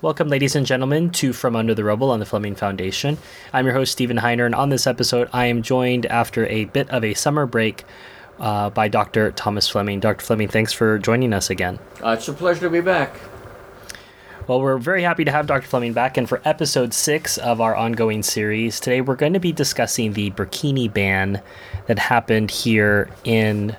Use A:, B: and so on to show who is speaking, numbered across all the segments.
A: Welcome, ladies and gentlemen, to From Under the Rubble on the Fleming Foundation. I'm your host, Stephen Heiner, and on this episode, I am joined after a bit of a summer break uh, by Dr. Thomas Fleming. Dr. Fleming, thanks for joining us again.
B: Uh, it's a pleasure to be back.
A: Well, we're very happy to have Dr. Fleming back, and for episode six of our ongoing series, today we're going to be discussing the burkini ban that happened here in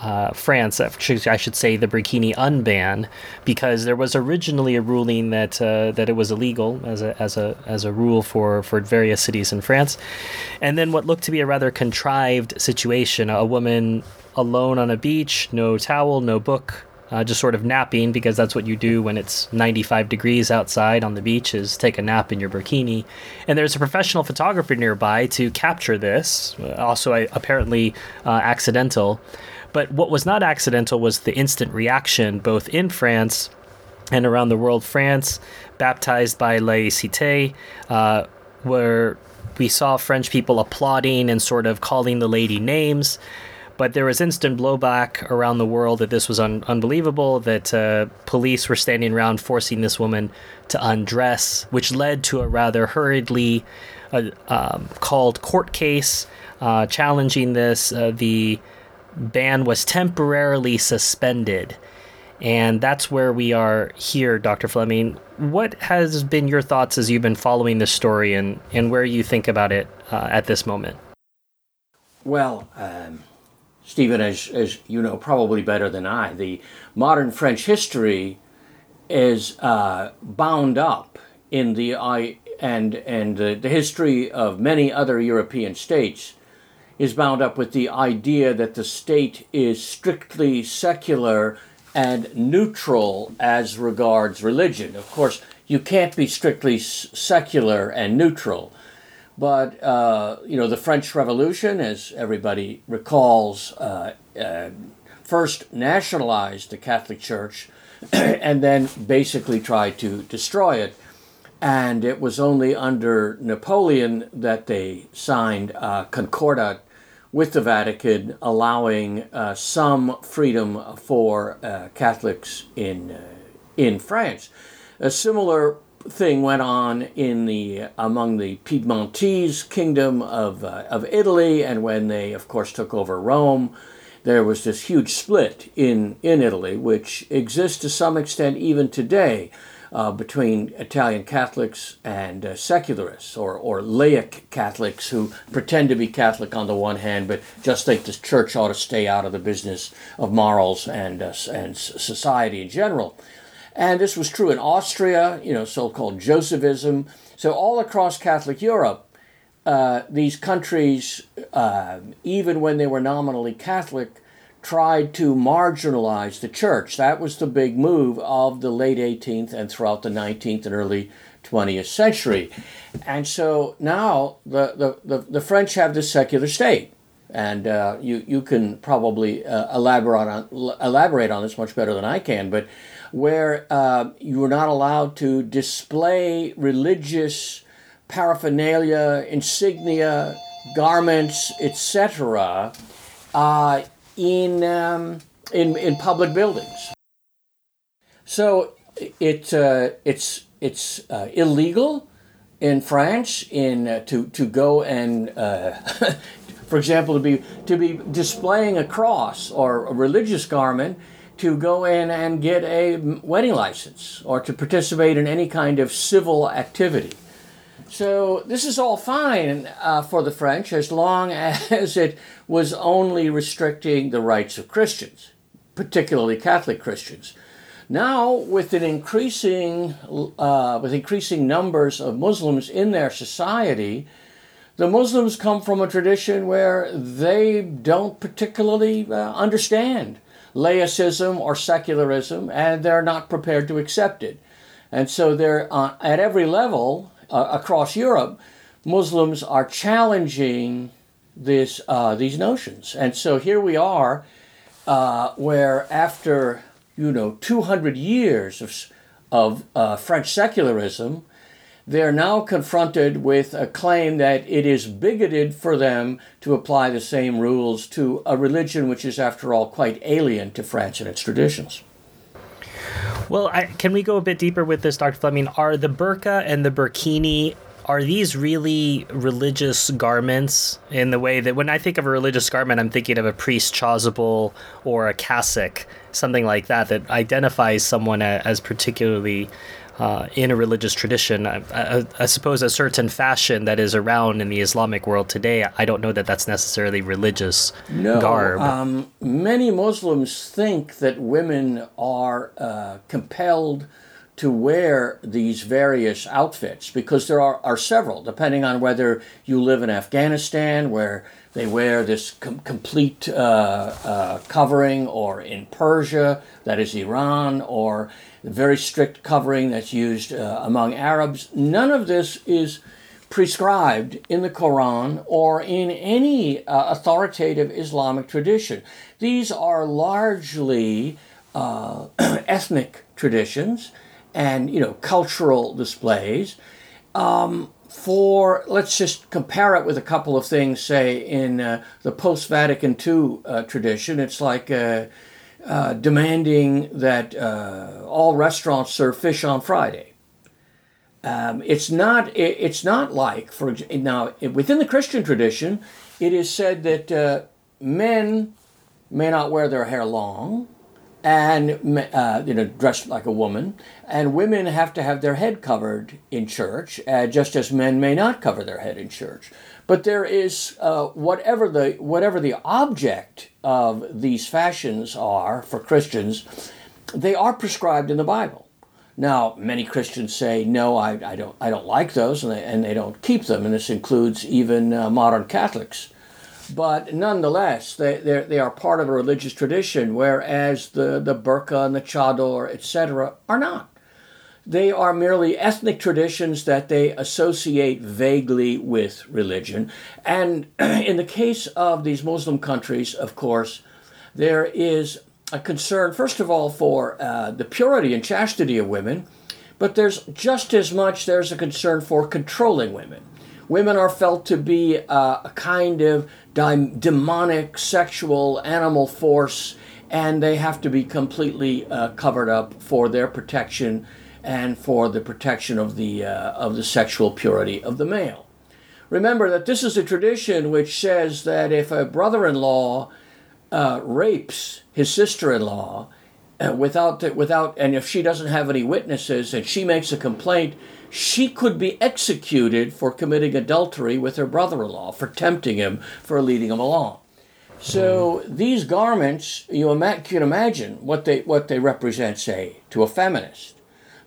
A: uh, France, I should say the burkini unban, because there was originally a ruling that uh, that it was illegal as a as a as a rule for for various cities in France, and then what looked to be a rather contrived situation: a woman alone on a beach, no towel, no book. Uh, just sort of napping because that's what you do when it's 95 degrees outside on the beach is take a nap in your burkini and there's a professional photographer nearby to capture this also apparently uh, accidental but what was not accidental was the instant reaction, both in France and around the world. France, baptized by laïcité, uh, where we saw French people applauding and sort of calling the lady names. But there was instant blowback around the world that this was un- unbelievable, that uh, police were standing around forcing this woman to undress, which led to a rather hurriedly uh, um, called court case uh, challenging this. Uh, the ban was temporarily suspended. And that's where we are here, Dr. Fleming. What has been your thoughts as you've been following this story and, and where you think about it uh, at this moment?
B: Well, um, Stephen, as, as you know probably better than I, the modern French history is uh, bound up in the I and and the, the history of many other European states is bound up with the idea that the state is strictly secular and neutral as regards religion. Of course, you can't be strictly secular and neutral. But, uh, you know, the French Revolution, as everybody recalls, uh, uh, first nationalized the Catholic Church and then basically tried to destroy it. And it was only under Napoleon that they signed a Concordat with the Vatican, allowing uh, some freedom for uh, Catholics in uh, in France. A similar thing went on in the among the Piedmontese kingdom of uh, of Italy, and when they, of course, took over Rome. There was this huge split in, in Italy, which exists to some extent even today uh, between Italian Catholics and uh, secularists or, or laic Catholics who pretend to be Catholic on the one hand, but just think the church ought to stay out of the business of morals and, uh, and society in general. And this was true in Austria, you know, so called Josephism. So, all across Catholic Europe, uh, these countries, uh, even when they were nominally Catholic, tried to marginalize the church. That was the big move of the late 18th and throughout the 19th and early 20th century. And so now the, the, the, the French have this secular state. And uh, you, you can probably uh, elaborate, on, elaborate on this much better than I can, but where uh, you are not allowed to display religious paraphernalia, insignia, garments, etc., in, um, in, in public buildings. So it, uh, it's, it's uh, illegal in France in, uh, to, to go and, uh, for example, to be, to be displaying a cross or a religious garment to go in and get a wedding license or to participate in any kind of civil activity. So this is all fine uh, for the French as long as it was only restricting the rights of Christians, particularly Catholic Christians. Now, with an increasing uh, with increasing numbers of Muslims in their society, the Muslims come from a tradition where they don't particularly uh, understand laicism or secularism, and they're not prepared to accept it. And so they're uh, at every level uh, across Europe, Muslims are challenging this uh, these notions, and so here we are, uh, where after you know 200 years of of uh, French secularism, they're now confronted with a claim that it is bigoted for them to apply the same rules to a religion which is, after all, quite alien to France and its traditions.
A: Well, I, can we go a bit deeper with this, Dr. Fleming? Are the burqa and the burkini are these really religious garments in the way that when I think of a religious garment, I'm thinking of a priest chasuble or a cassock, something like that, that identifies someone as particularly uh, in a religious tradition. I, I, I, suppose a certain fashion that is around in the Islamic world today, I don't know that that's necessarily religious
B: no,
A: garb.
B: Um, many Muslims think that women are uh, compelled to wear these various outfits because there are, are several, depending on whether you live in Afghanistan, where they wear this com- complete uh, uh, covering, or in Persia, that is Iran, or the very strict covering that's used uh, among Arabs. None of this is prescribed in the Quran or in any uh, authoritative Islamic tradition. These are largely uh, ethnic traditions and you know cultural displays. Um, for let's just compare it with a couple of things, say in uh, the post Vatican II uh, tradition, it's like uh, demanding that uh, all restaurants serve fish on Friday. Um, it's not. It, it's not like for now within the Christian tradition, it is said that uh, men may not wear their hair long and uh, you know dressed like a woman and women have to have their head covered in church uh, just as men may not cover their head in church but there is uh, whatever the whatever the object of these fashions are for christians they are prescribed in the bible now many christians say no i, I don't i don't like those and they, and they don't keep them and this includes even uh, modern catholics but nonetheless, they, they are part of a religious tradition, whereas the, the burqa and the chador, etc., are not. They are merely ethnic traditions that they associate vaguely with religion. And in the case of these Muslim countries, of course, there is a concern, first of all, for uh, the purity and chastity of women, but there's just as much there's a concern for controlling women. Women are felt to be uh, a kind of demonic sexual animal force, and they have to be completely uh, covered up for their protection and for the protection of the uh, of the sexual purity of the male. Remember that this is a tradition which says that if a brother-in-law uh, rapes his sister-in-law uh, without without and if she doesn't have any witnesses and she makes a complaint she could be executed for committing adultery with her brother in law, for tempting him, for leading him along. So these garments, you can imagine what they, what they represent, say, to a feminist.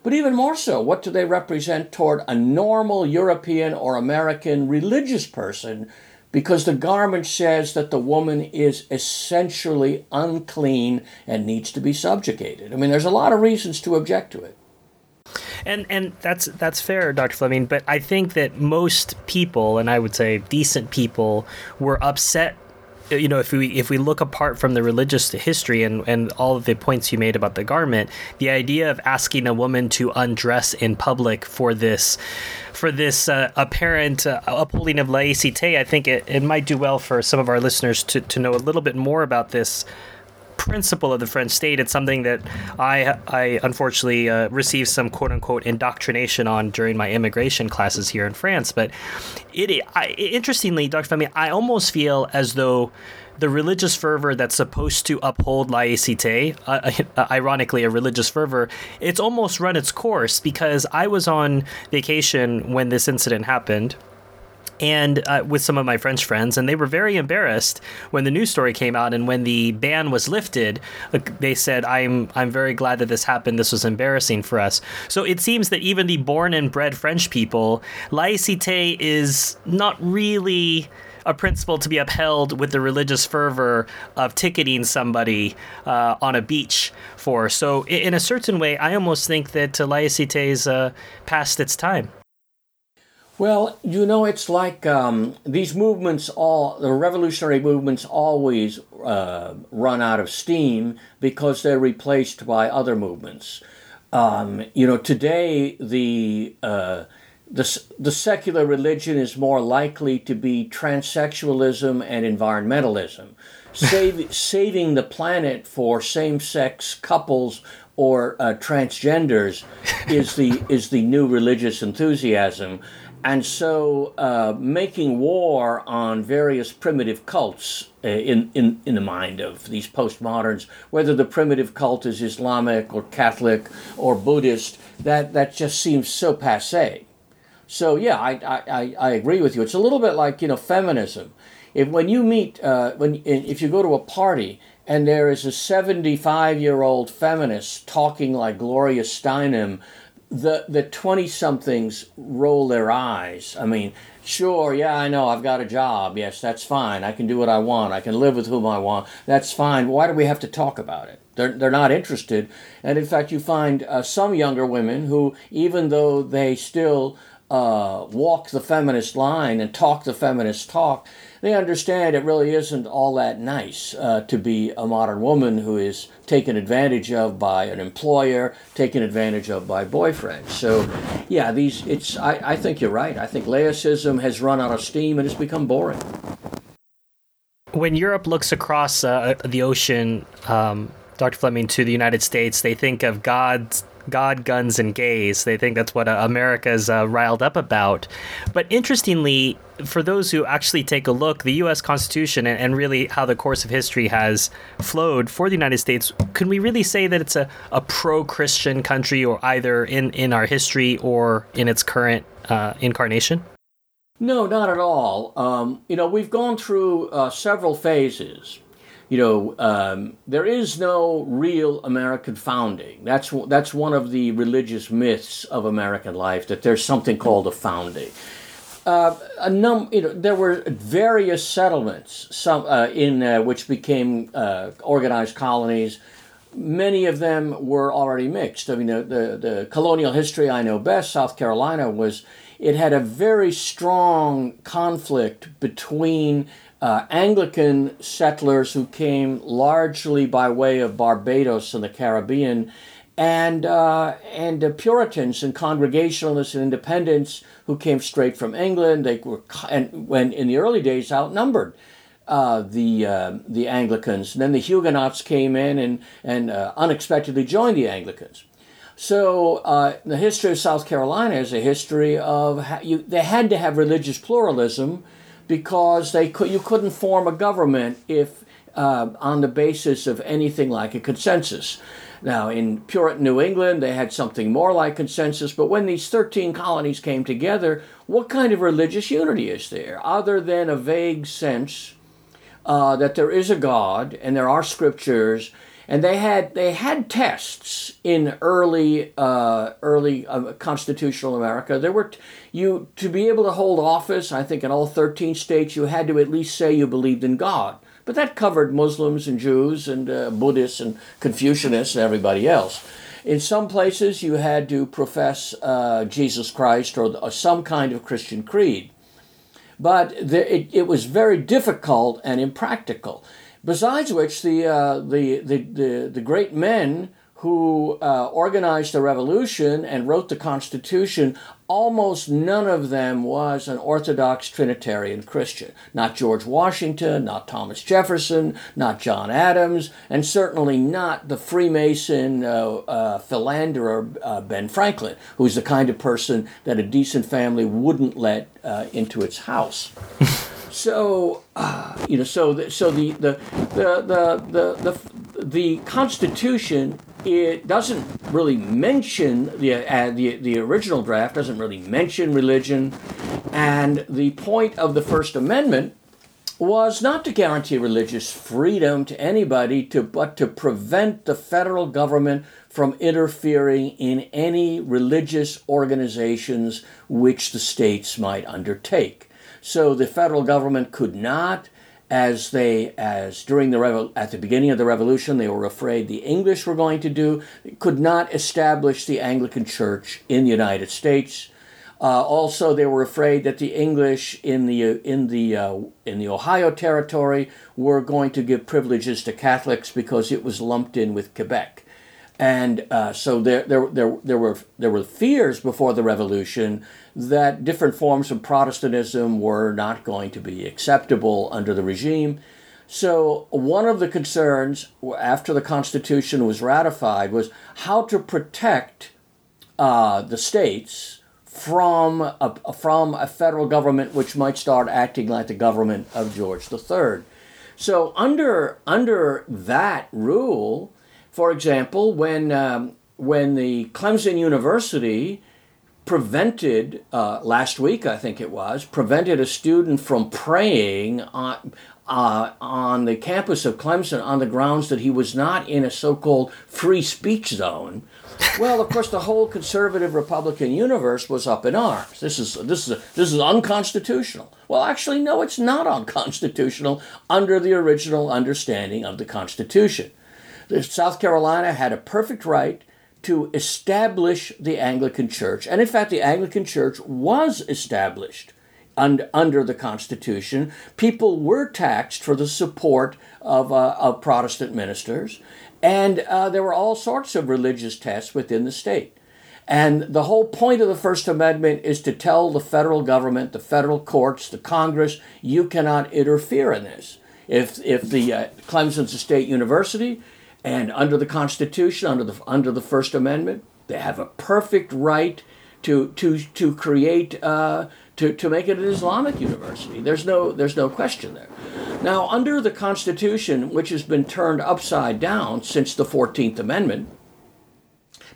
B: But even more so, what do they represent toward a normal European or American religious person? Because the garment says that the woman is essentially unclean and needs to be subjugated. I mean, there's a lot of reasons to object to it.
A: And and that's that's fair, Dr. Fleming. But I think that most people, and I would say decent people, were upset you know if we if we look apart from the religious history and and all of the points you made about the garment the idea of asking a woman to undress in public for this for this uh, apparent uh, upholding of laicite i think it, it might do well for some of our listeners to, to know a little bit more about this principle of the French state. It's something that I, I unfortunately uh, received some quote unquote indoctrination on during my immigration classes here in France. But it, I, interestingly, Dr. Fleming, I almost feel as though the religious fervor that's supposed to uphold laicite, uh, uh, ironically, a religious fervor, it's almost run its course because I was on vacation when this incident happened and uh, with some of my French friends, and they were very embarrassed when the news story came out and when the ban was lifted. They said, "I'm I'm very glad that this happened. This was embarrassing for us." So it seems that even the born and bred French people, laïcité is not really a principle to be upheld with the religious fervor of ticketing somebody uh, on a beach for. So, in a certain way, I almost think that uh, laicite is uh, past its time.
B: Well, you know, it's like um, these movements, all the revolutionary movements, always uh, run out of steam because they're replaced by other movements. Um, you know, today the uh, the the secular religion is more likely to be transsexualism and environmentalism, save, saving the planet for same-sex couples or uh, transgenders is the is the new religious enthusiasm, and so uh, making war on various primitive cults uh, in, in in the mind of these postmoderns, whether the primitive cult is Islamic or Catholic or Buddhist, that that just seems so passe. So yeah, I, I, I agree with you. It's a little bit like you know feminism. If when you meet uh, when if you go to a party and there is a 75 year old feminist talking like Gloria Steinem, the the 20 somethings roll their eyes. I mean, sure, yeah, I know, I've got a job. Yes, that's fine. I can do what I want. I can live with whom I want. That's fine. Why do we have to talk about it? They're, they're not interested. And in fact, you find uh, some younger women who, even though they still uh, walk the feminist line and talk the feminist talk, they understand it really isn't all that nice uh, to be a modern woman who is taken advantage of by an employer, taken advantage of by boyfriends. So, yeah, these it's. I, I think you're right. I think laicism has run out of steam and it's become boring.
A: When Europe looks across uh, the ocean, um, Dr. Fleming, to the United States, they think of God's God, guns, and gays. They think that's what uh, America's uh, riled up about. But interestingly, for those who actually take a look, the U.S. Constitution and, and, really how the course of history has flowed for the United States, can we really say that it's a, a pro Christian country, or either in, in our history or in its current uh, incarnation?
B: No, not at all. Um, you know, we've gone through uh, several phases you know, um, there is no real American founding. That's that's one of the religious myths of American life that there's something called a founding. Uh, a num, you know, there were various settlements, some uh, in uh, which became uh, organized colonies. Many of them were already mixed. I mean, the, the, the colonial history I know best, South Carolina, was it had a very strong conflict between uh, Anglican settlers who came largely by way of Barbados and the Caribbean, and uh, and uh, Puritans and Congregationalists and Independents who came straight from England. They were and when in the early days outnumbered. Uh, the uh, the Anglicans, and then the Huguenots came in and and uh, unexpectedly joined the Anglicans. So uh, the history of South Carolina is a history of you, they had to have religious pluralism because they could, you couldn't form a government if uh, on the basis of anything like a consensus. Now, in Puritan New England, they had something more like consensus, but when these 13 colonies came together, what kind of religious unity is there other than a vague sense uh, that there is a God and there are scriptures and they had they had tests in early uh, early uh, constitutional America. There were t- you to be able to hold office. I think in all thirteen states, you had to at least say you believed in God. But that covered Muslims and Jews and uh, Buddhists and Confucianists and everybody else. In some places, you had to profess uh, Jesus Christ or, or, some kind of Christian creed. But the, it, it was very difficult and impractical. Besides which, the, uh, the, the, the, the, great men who uh, organized the revolution and wrote the Constitution, almost none of them was an Orthodox Trinitarian Christian. Not George Washington, not Thomas Jefferson, not John Adams, and certainly not the Freemason uh, uh, philanderer uh, Ben Franklin, who's the kind of person that a decent family wouldn't let uh, into its house. So, uh, you know, so the, so the the the the the, the, Constitution it doesn't really mention the, uh, the the original draft doesn't really mention religion, and the point of the First Amendment was not to guarantee religious freedom to anybody, to but to prevent the federal government from interfering in any religious organizations which the states might undertake. So the federal government could not, as they as during the at the beginning of the revolution they were afraid the English were going to do, could not establish the Anglican Church in the United States. Uh, also, they were afraid that the English in the in the uh, in the Ohio Territory were going to give privileges to Catholics because it was lumped in with Quebec. And uh, so there, there, there, there, were, there were fears before the revolution that different forms of Protestantism were not going to be acceptable under the regime. So, one of the concerns after the Constitution was ratified was how to protect uh, the states from a, from a federal government which might start acting like the government of George III. So, under, under that rule, for example, when, um, when the Clemson University prevented, uh, last week I think it was, prevented a student from praying on, uh, on the campus of Clemson on the grounds that he was not in a so called free speech zone. Well, of course, the whole conservative Republican universe was up in arms. This is this is this is unconstitutional. Well, actually, no, it's not unconstitutional under the original understanding of the Constitution. South Carolina had a perfect right to establish the Anglican Church, and in fact, the Anglican Church was established und, under the Constitution, people were taxed for the support of, uh, of Protestant ministers, and uh, there were all sorts of religious tests within the state. And the whole point of the First Amendment is to tell the federal government, the federal courts, the Congress, you cannot interfere in this. If, if the uh, Clemson's a state university, and under the Constitution, under the, under the First Amendment, they have a perfect right to, to, to create uh, to, to make it an Islamic university. There's no, there's no question there. Now, under the Constitution, which has been turned upside down since the 14th Amendment,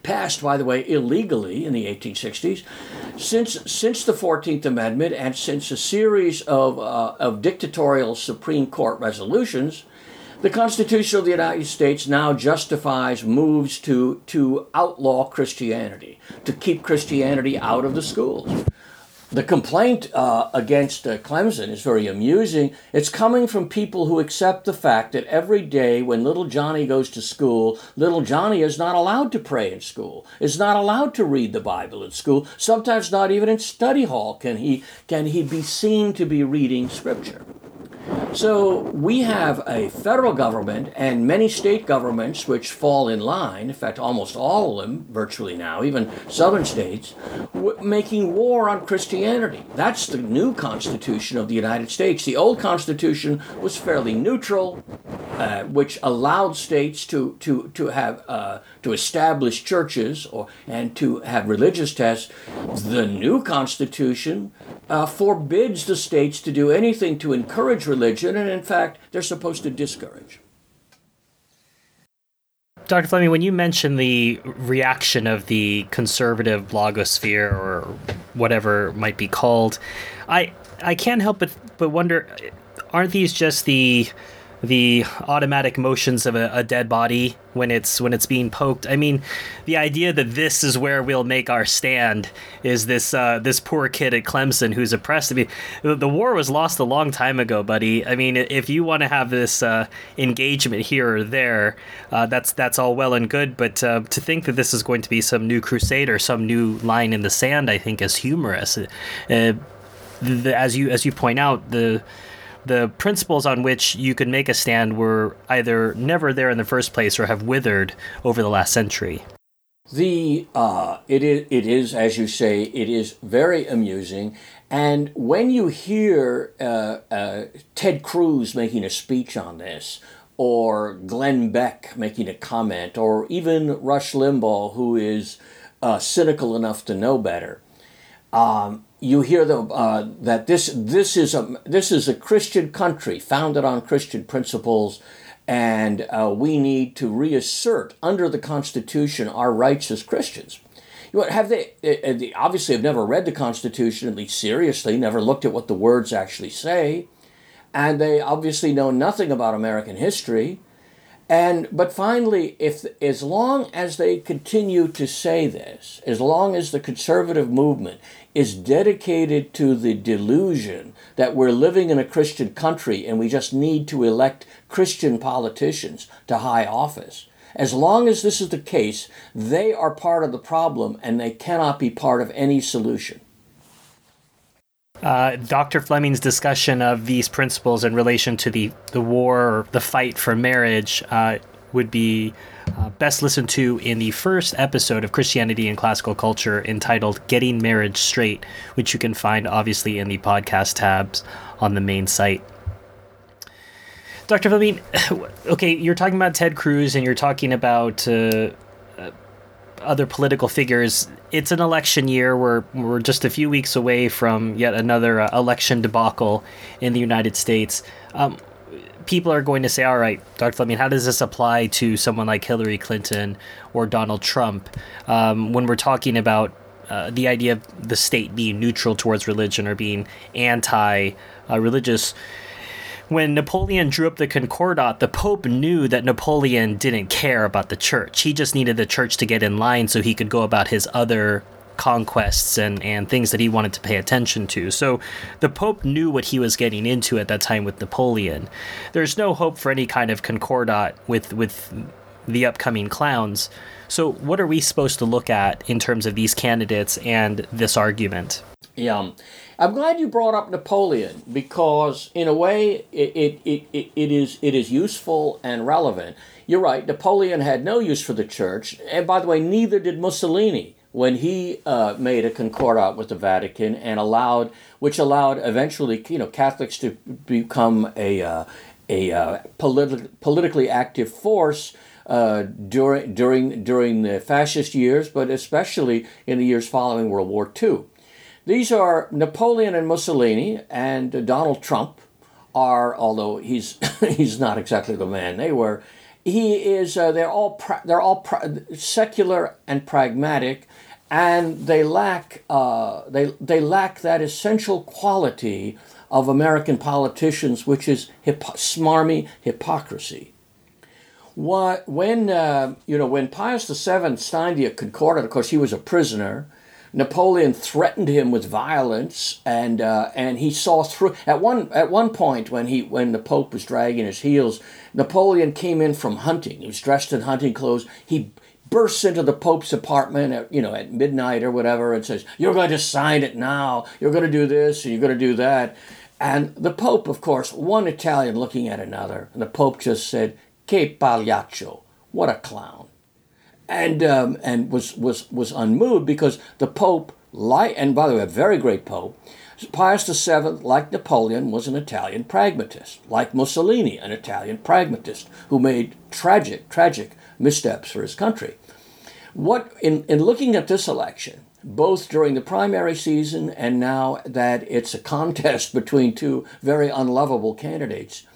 B: passed, by the way, illegally in the 1860s, since, since the 14th Amendment and since a series of, uh, of dictatorial Supreme Court resolutions, the Constitution of the United States now justifies moves to, to outlaw Christianity, to keep Christianity out of the schools. The complaint uh, against uh, Clemson is very amusing. It's coming from people who accept the fact that every day when little Johnny goes to school, little Johnny is not allowed to pray in school, is not allowed to read the Bible in school. Sometimes not even in study hall can he can he be seen to be reading scripture. So we have a federal government and many state governments which fall in line, in fact, almost all of them virtually now, even southern states, w- making war on Christianity. That's the new Constitution of the United States. The old Constitution was fairly neutral, uh, which allowed states to, to, to have uh, to establish churches or, and to have religious tests. The new Constitution uh, forbids the states to do anything to encourage religion, and in fact, they're supposed to discourage.
A: Dr. Fleming, when you mentioned the reaction of the conservative blogosphere or whatever might be called, I I can't help but but wonder, aren't these just the the automatic motions of a, a, dead body when it's when it's being poked. I mean, the idea that this is where we'll make our stand is this uh, this poor kid at Clemson who's oppressed. I mean, the war was lost a long time ago, buddy. I mean, if you want to have this uh, engagement here or there, uh, that's that's all well and good. But uh, to think that this is going to be some new crusade or some new line in the sand, I think is humorous. Uh, the, as you as you point out, the the principles on which you could make a stand were either never there in the first place or have withered over the last century.
B: The uh, it is it is as you say it is very amusing, and when you hear uh, uh, Ted Cruz making a speech on this, or Glenn Beck making a comment, or even Rush Limbaugh, who is uh, cynical enough to know better, um, you hear the, uh, that this this is a this is a Christian country founded on Christian principles, and uh, we need to reassert under the Constitution our rights as Christians. You know, have they, uh, they obviously have never read the Constitution at least seriously, never looked at what the words actually say, and they obviously know nothing about American history. And but finally, if as long as they continue to say this, as long as the conservative movement is dedicated to the delusion that we're living in a Christian country and we just need to elect Christian politicians to high office, as long as this is the case, they are part of the problem and they cannot be part of any solution.
A: Uh, Dr. Fleming's discussion of these principles in relation to the, the war or the fight for marriage uh, would be uh, best listened to in the first episode of Christianity and Classical Culture entitled Getting Marriage Straight, which you can find obviously in the podcast tabs on the main site. Dr. Fleming, okay, you're talking about Ted Cruz and you're talking about uh, uh, other political figures. It's an election year. We're, we're just a few weeks away from yet another uh, election debacle in the United States. Um, people are going to say, all right, Dr. Fleming, how does this apply to someone like Hillary Clinton or Donald Trump um, when we're talking about uh, the idea of the state being neutral towards religion or being anti religious? when Napoleon drew up the Concordat, the Pope knew that Napoleon didn't care about the church. He just needed the church to get in line so he could go about his other conquests and, and things that he wanted to pay attention to. So the Pope knew what he was getting into at that time with Napoleon. There's no hope for any kind of Concordat with, with the upcoming clowns. So, what are we supposed to look at in terms of these candidates and this argument?
B: Yeah. I'm glad you brought up Napoleon because, in a way, it, it, it, it, is, it is useful and relevant. You're right, Napoleon had no use for the church. And by the way, neither did Mussolini when he uh, made a concordat with the Vatican and allowed, which allowed eventually, you know, Catholics to become a, uh, a uh, politi- politically active force uh, during, during, during the fascist years, but especially in the years following World War II. These are Napoleon and Mussolini, and Donald Trump are, although he's he's not exactly the man they were. He is. Uh, they're all pra- they're all pra- secular and pragmatic, and they lack uh, they they lack that essential quality of American politicians, which is hip- smarmy hypocrisy. What when uh, you know when Pius VII signed the Concordat, of course he was a prisoner Napoleon threatened him with violence, and uh, and he saw through. At one at one point, when he when the Pope was dragging his heels, Napoleon came in from hunting. He was dressed in hunting clothes. He bursts into the Pope's apartment at you know at midnight or whatever, and says, "You're going to sign it now. You're going to do this, and you're going to do that." And the Pope, of course, one Italian looking at another, and the Pope just said, "Che pagliaccio! What a clown!" and um, and was was was unmoved because the Pope, like and by the way, a very great Pope, Pius VII, like Napoleon, was an Italian pragmatist, like Mussolini, an Italian pragmatist who made tragic tragic missteps for his country. What in in looking at this election, both during the primary season and now that it's a contest between two very unlovable candidates,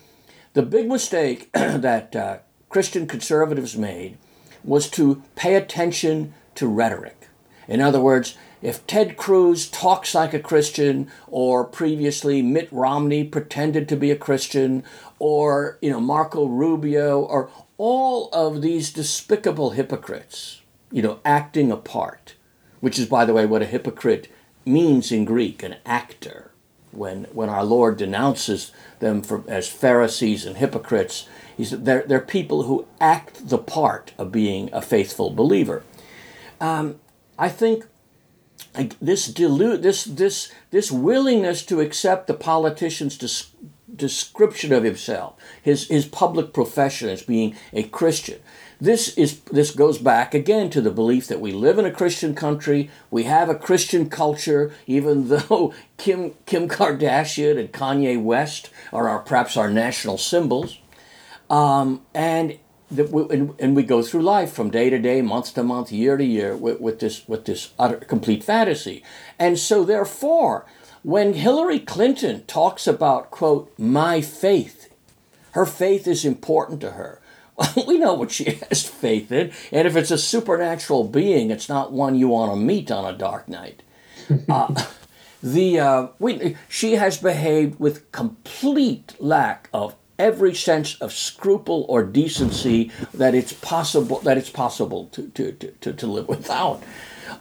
B: the big mistake that uh, Christian conservatives made was to pay attention to rhetoric. In other words, if Ted Cruz talks like a Christian, or previously Mitt Romney pretended to be a Christian, or you know Marco Rubio, or all of these despicable hypocrites, you know, acting a part, which is, by the way, what a hypocrite means in Greek, an actor. When when our Lord denounces them for, as Pharisees and hypocrites, he said they're, they're people who act the part of being a faithful believer. Um, I think this dilute this this this willingness to accept the politician's des- description of himself, his his public profession as being a Christian. This is this goes back again to the belief that we live in a Christian country, we have a Christian culture, even though Kim Kim Kardashian and Kanye West are our, perhaps our national symbols. Um, and, the, and, and we go through life from day to day, month to month, year to year with, with this with this utter complete fantasy. And so therefore, when Hillary Clinton talks about quote my faith, her faith is important to her. we know what she has faith in, and if it's a supernatural being, it's not one you want to meet on a dark night. Uh, the uh, we, she has behaved with complete lack of every sense of scruple or decency that it's possible that it's possible to, to, to, to live without.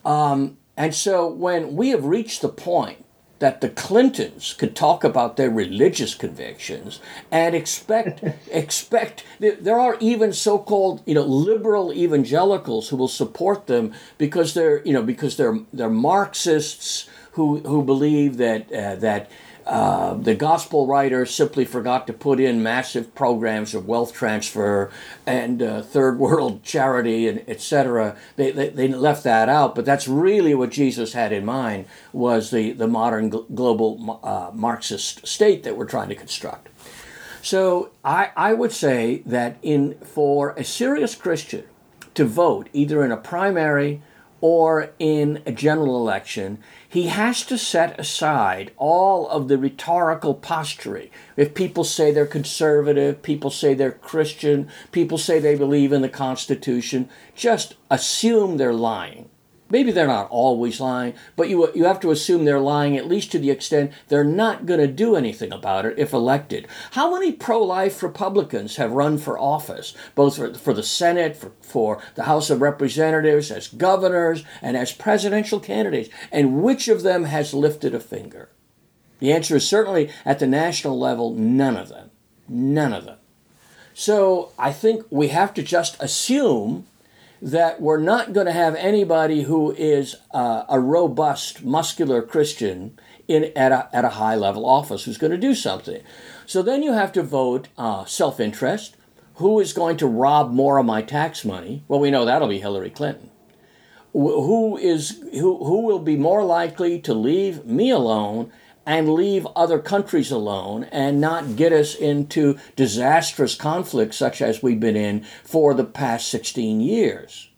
B: Um, and so when we have reached the point that the Clintons could talk about their religious convictions and expect expect there are even so-called you know liberal evangelicals who will support them because they're you know because they're they're Marxists who who believe that uh, that uh, the gospel writer simply forgot to put in massive programs of wealth transfer and uh, third world charity and etc. They, they, they, left that out, but that's really what Jesus had in mind was the, the modern global uh, Marxist state that we're trying to construct. So I, I would say that in for a serious Christian to vote either in a primary or in a general election, he has to set aside all of the rhetorical posturing. If people say they're conservative, people say they're Christian, people say they believe in the Constitution, just assume they're lying. Maybe they're not always lying, but you, you have to assume they're lying at least to the extent they're not going to do anything about it if elected. How many pro life Republicans have run for office, both for, for the Senate, for, for the House of Representatives, as governors, and as presidential candidates? And which of them has lifted a finger? The answer is certainly at the national level, none of them. None of them. So I think we have to just assume that we're not going to have anybody who is uh, a robust, muscular Christian in at a, at a high level office who's going to do something. So then you have to vote uh, self interest. Who is going to rob more of my tax money? Well, we know that'll be Hillary Clinton. Who is who, who will be more likely to leave me alone and leave other countries alone and not get us into disastrous conflicts such as we've been in for the past 16 years.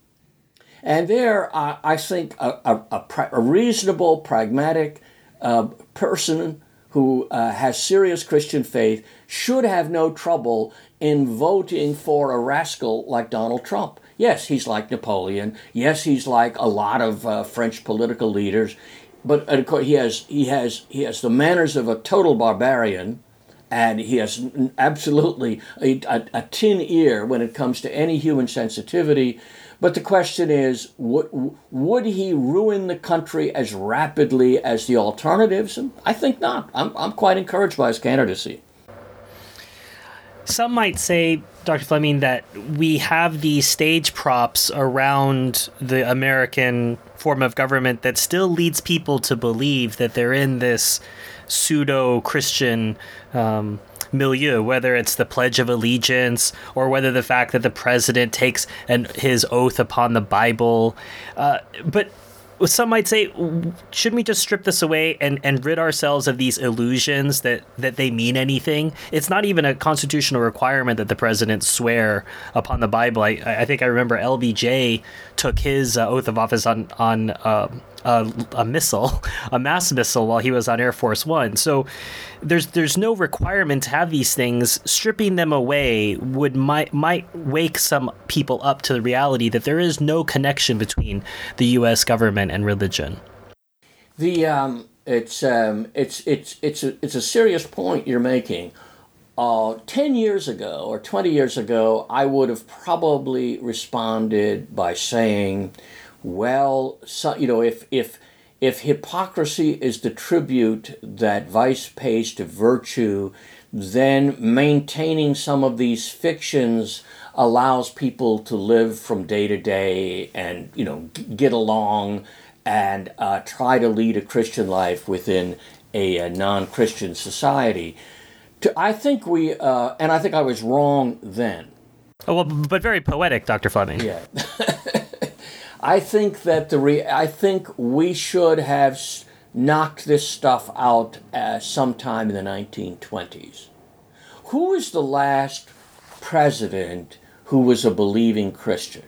B: And there, uh, I think a, a, a, a reasonable, pragmatic uh, person who uh, has serious Christian faith should have no trouble in voting for a rascal like Donald Trump. Yes, he's like Napoleon. Yes, he's like a lot of uh, French political leaders but of course he has he has he has the manners of a total barbarian and he has absolutely a, a, a, tin ear when it comes to any human sensitivity. But the question is, would, would he ruin the country as rapidly as the alternatives? And I think not. I'm, I'm quite encouraged by his candidacy.
A: Some might say, Dr. Fleming, that we have these stage props around the American form of government that still leads people to believe that they're in this pseudo Christian um, milieu, whether it's the Pledge of Allegiance or whether the fact that the president takes an, his oath upon the Bible. Uh, but some might say, shouldn't we just strip this away and, and rid ourselves of these illusions that, that they mean anything? It's not even a constitutional requirement that the president swear upon the Bible. I, I think I remember LBJ took his uh, oath of office on on uh, a, a, missal, a mass missal, while he was on Air Force One. So there's there's no requirement to have these things. Stripping them away would might might wake some people up to the reality that there is no connection between the U.S. government and religion.
B: The um, it's um, it's it's it's a, it's a serious point you're making. Uh, 10 years ago or 20 years ago, I would have probably responded by saying, well, so, you know, if if if hypocrisy is the tribute that vice pays to virtue, then maintaining some of these fictions allows people to live from day to day and you know get along and uh, try to lead a Christian life within a, a non-Christian society. To, I think we, uh, and I think I was wrong then.
A: Oh, well, but very poetic, Dr. Fleming.
B: Yeah. I think that the re- I think we should have knocked this stuff out uh, sometime in the 1920s. Who is the last president who was a believing Christian?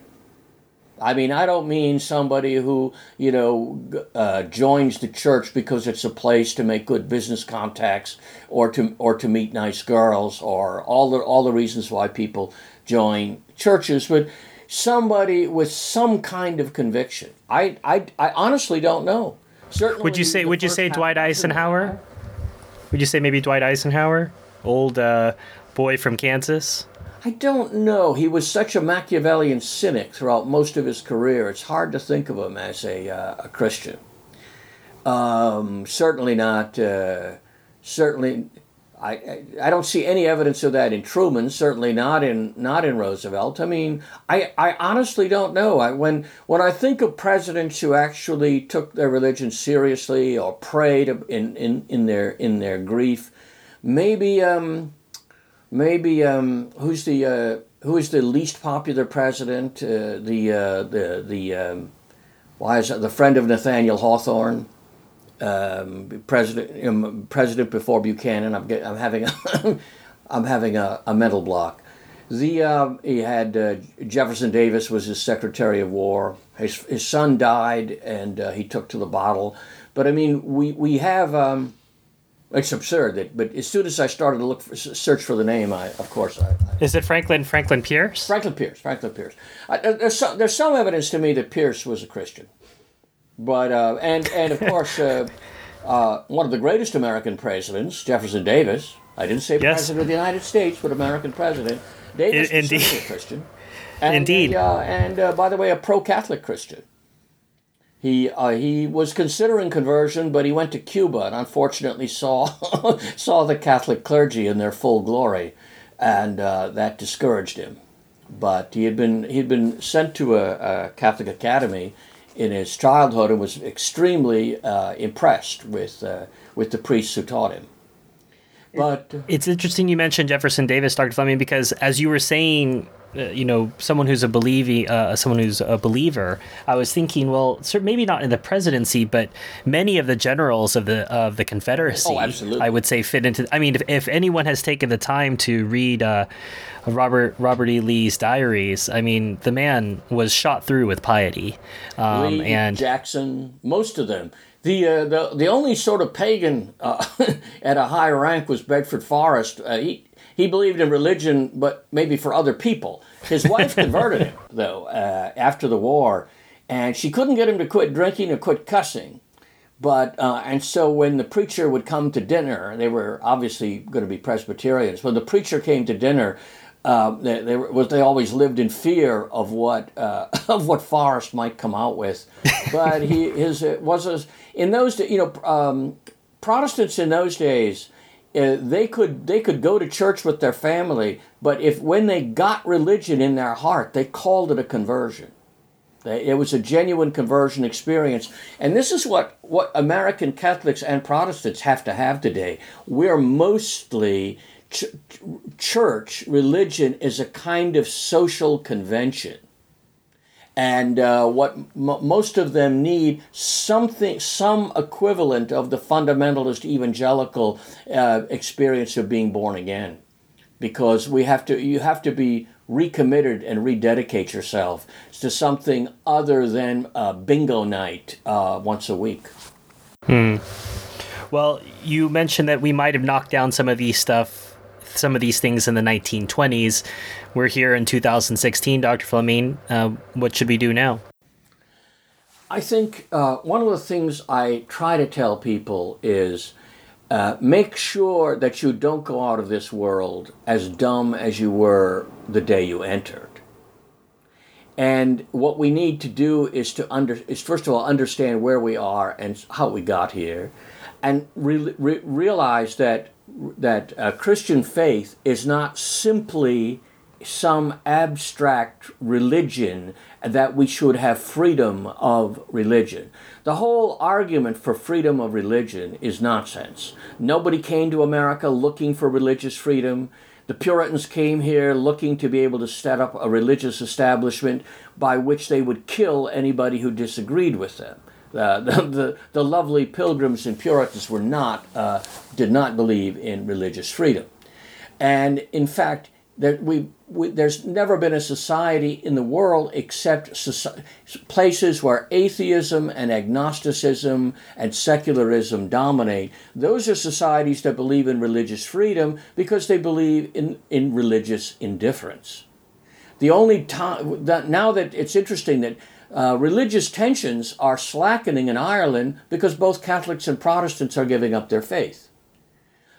B: I mean, I don't mean somebody who, you know, uh, joins the church because it's a place to make good business contacts or to or to meet nice girls or all the all the reasons why people join churches, but somebody with some kind of conviction. I, I, I honestly don't know.
A: Certainly, would you say would you say Dwight Eisenhower? Would you say maybe Dwight Eisenhower, old uh, boy from Kansas?
B: I don't know. He was such a Machiavellian cynic throughout most of his career. It's hard to think of him as a, uh, a Christian. Um, certainly not. Uh, certainly I, I don't see any evidence of that in Truman. Certainly not in not in Roosevelt. I mean, I, I honestly don't know. I, when when I think of presidents who actually took their religion seriously or prayed in, in, in their in their grief, maybe um, maybe um, who's the uh, who is the least popular president? Uh, the uh, the the um, why is that the friend of Nathaniel Hawthorne? Um, president um, president before Buchanan. I'm, get, I'm having a I'm having a, a mental block. The uh, he had uh, Jefferson Davis was his Secretary of War. His his son died, and uh, he took to the bottle. But I mean, we we have. Um, it's absurd that, but as soon as I started to look for, search for the name, I of course I, I
A: Is it Franklin Franklin Pierce?
B: Franklin Pierce. Franklin Pierce. I, there's some, there's some evidence to me that Pierce was a Christian, but uh, and and of course uh, uh, one of the greatest American presidents, Jefferson Davis. I didn't say
A: Yes.
B: president of the United States, but American president. Davis was
A: indeed.
B: a Christian. And,
A: Indeed.
B: uh, and uh, by the way, a pro-Catholic Christian. He uh, he was considering conversion, but he went to Cuba and unfortunately saw saw the Catholic clergy in their full glory, and uh, that discouraged him. But he had been he had been sent to a, a Catholic academy in his childhood and was extremely uh, impressed with uh, with the priests who taught him. But uh,
A: It's interesting you mentioned Jefferson Davis, Dr. Fleming, because as you were saying, you know, someone who's a believing, uh, someone who's a believer, I was thinking, well, maybe not in the presidency, but many of the generals of the of the Confederacy,
B: Oh, absolutely.
A: I would say fit into. I mean, if, if anyone has taken the time to read uh, Robert Robert E. Lee's diaries, I mean, the man was shot through with piety, um,
B: Lee,
A: and
B: Jackson, most of them. The, uh, the the only sort of pagan uh, at a high rank was Bedford Forrest. Uh, he he believed in religion, but maybe for other people. His wife converted him though uh, after the war, and she couldn't get him to quit drinking or quit cussing. But uh, and so when the preacher would come to dinner, they were obviously going to be Presbyterians. When the preacher came to dinner, uh, they, they were, they always lived in fear of what uh, of what Forrest might come out with. But he his it was a, in those you know um, Protestants in those days. Uh, they could they could go to church with their family, but if when they got religion in their heart, they called it a conversion. It was a genuine conversion experience. And this is what, what American Catholics and Protestants have to have today. We're mostly ch- church, religion is a kind of social convention. And uh, what m- most of them need something, some equivalent of the fundamentalist evangelical uh, experience of being born again because we have to you have to be recommitted and rededicate yourself to something other than uh, bingo night uh, once a week.
A: Well, you mentioned that we might have knocked down some of these stuff, some of these things in the 1920s. We're here in 2016, Dr. Fleming. Uh, what should we do now?
B: I think uh, one of the things I try to tell people is uh, make sure that you don't go out of this world as dumb as you were the day you entered. And what we need to do is to under is first of all understand where we are and how we got here, and re- re- realize that that uh, Christian faith is not simply some abstract religion that we should have freedom of religion. The whole argument for freedom of religion is nonsense. Nobody came to America looking for religious freedom. The Puritans came here looking to be able to set up a religious establishment by which they would kill anybody who disagreed with them. Uh, the, the, the lovely pilgrims and Puritans were not, uh, did not believe in religious freedom. And in fact, we, we, there's never been a society in the world except places where atheism and agnosticism and secularism dominate. Those are societies that believe in religious freedom because they believe in, in religious indifference. The only time now that it's interesting that uh, religious tensions are slackening in Ireland because both Catholics and Protestants are giving up their faith.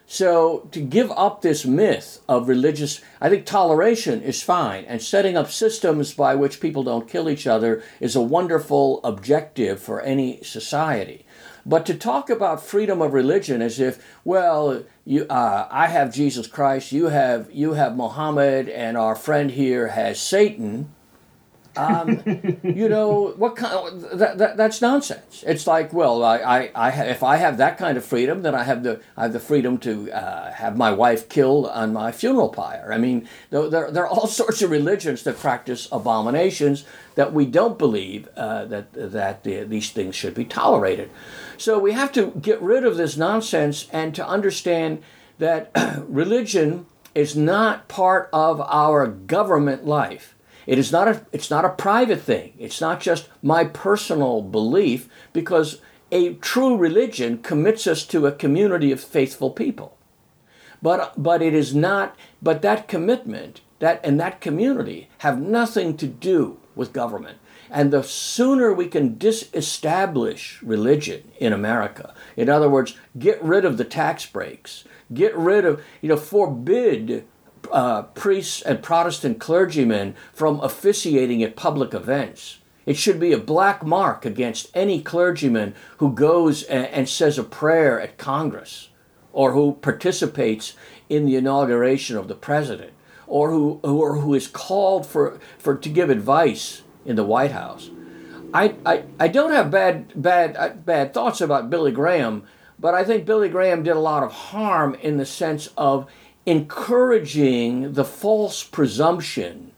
B: So to give up this myth of religious, I think toleration is fine, and setting up systems by which people don't kill each other is a wonderful objective for any society. But to talk about freedom of religion as if, well, you, uh, I have Jesus Christ, you have you have Muhammad, and our friend here has Satan. Um, you know what kind? that, that, that's nonsense. It's like, well, I, I, I if I have that kind of freedom, then I have the I have the freedom to uh, have my wife killed on my funeral pyre. I mean, there, there, there are all sorts of religions that practice abominations that we don't believe uh, that that the, these things should be tolerated. So we have to get rid of this nonsense and to understand that religion is not part of our government life. It is not a it's not a private thing. It's not just my personal belief because a true religion commits us to a community of faithful people. But but it is not but that commitment that and that community have nothing to do with government. And the sooner we can disestablish religion in America, in other words, get rid of the tax breaks, get rid of, you know, forbid uh, priests and Protestant clergymen from officiating at public events. It should be a black mark against any clergyman who goes and, and says a prayer at Congress or who participates in the inauguration of the president or who, or who is called for, for to give advice in the White House. I, I, I don't have bad, bad, uh, bad thoughts about Billy Graham, but I think Billy Graham did a lot of harm in the sense of encouraging the false presumption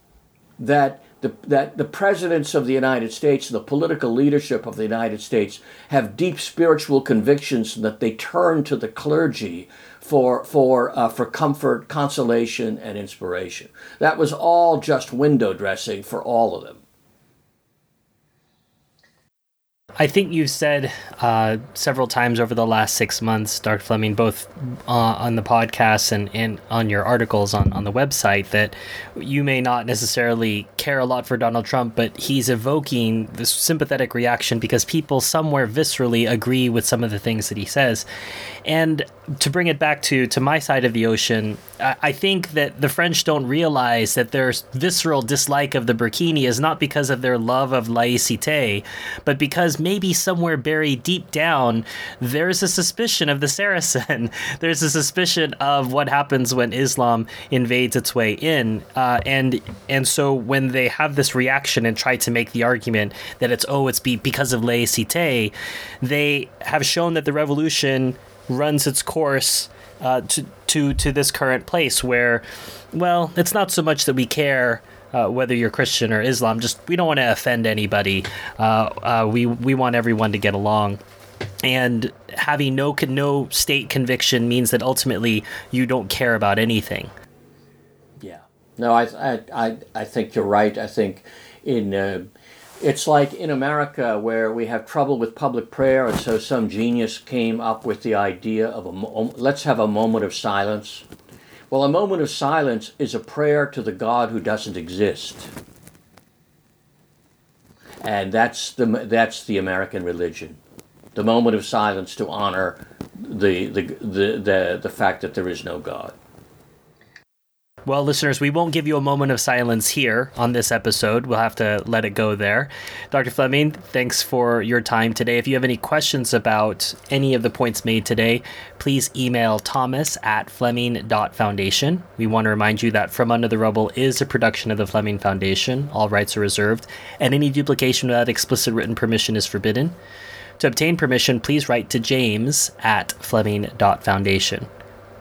B: that the, that the presidents of the United States, the political leadership of the United States, have deep spiritual convictions and that they turn to the clergy for, for, uh, for comfort, consolation, and inspiration. That was all just window dressing for all of them.
A: I think you've said uh, several times over the last six months, Dr. Fleming, both uh, on the podcast and, and on your articles on, on the website, that you may not necessarily care a lot for Donald Trump, but he's evoking this sympathetic reaction because people somewhere viscerally agree with some of the things that he says. And to bring it back to, to my side of the ocean, I, I think that the French don't realize that their visceral dislike of the burkini is not because of their love of laïcité, but because maybe somewhere buried deep down, there's a suspicion of the Saracen. there's a suspicion of what happens when Islam invades its way in. Uh, and and so when they have this reaction and try to make the argument that it's, oh, it's be, because of laïcité, they have shown that the revolution runs its course uh, to, to, to this current place where, well, it's not so much that we care uh, whether you're Christian or Islam. Just we don't want to offend anybody. Uh, uh, we we want everyone to get along. And having no no state conviction means that ultimately you don't care about anything.
B: Yeah. No, I I I, I think you're right. I think in uh, it's like in America where we have trouble with public prayer, and so some genius came up with the idea of a let's have a moment of silence well, a moment of silence is a prayer to the God who doesn't exist. And that's the, that's the American religion. The moment of silence to honor the, the, the, the, the fact that there is no God.
A: Well, listeners, we won't give you a moment of silence here on this episode. We'll have to let it go there. Dr. Fleming, thanks for your time today. If you have any questions about any of the points made today, please email thomas at fleming.foundation. We want to remind you that From Under the Rubble is a production of the Fleming Foundation. All rights are reserved, and any duplication without explicit written permission is forbidden. To obtain permission, please write to james at fleming.foundation.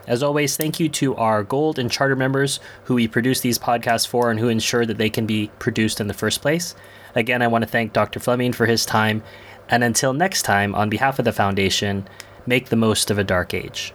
A: As always, thank you to our Gold and Charter members who we produce these podcasts for and who ensure that they can be produced in the first place. Again, I want to thank Dr. Fleming for his time. And until next time, on behalf of the Foundation, make the most of a dark age.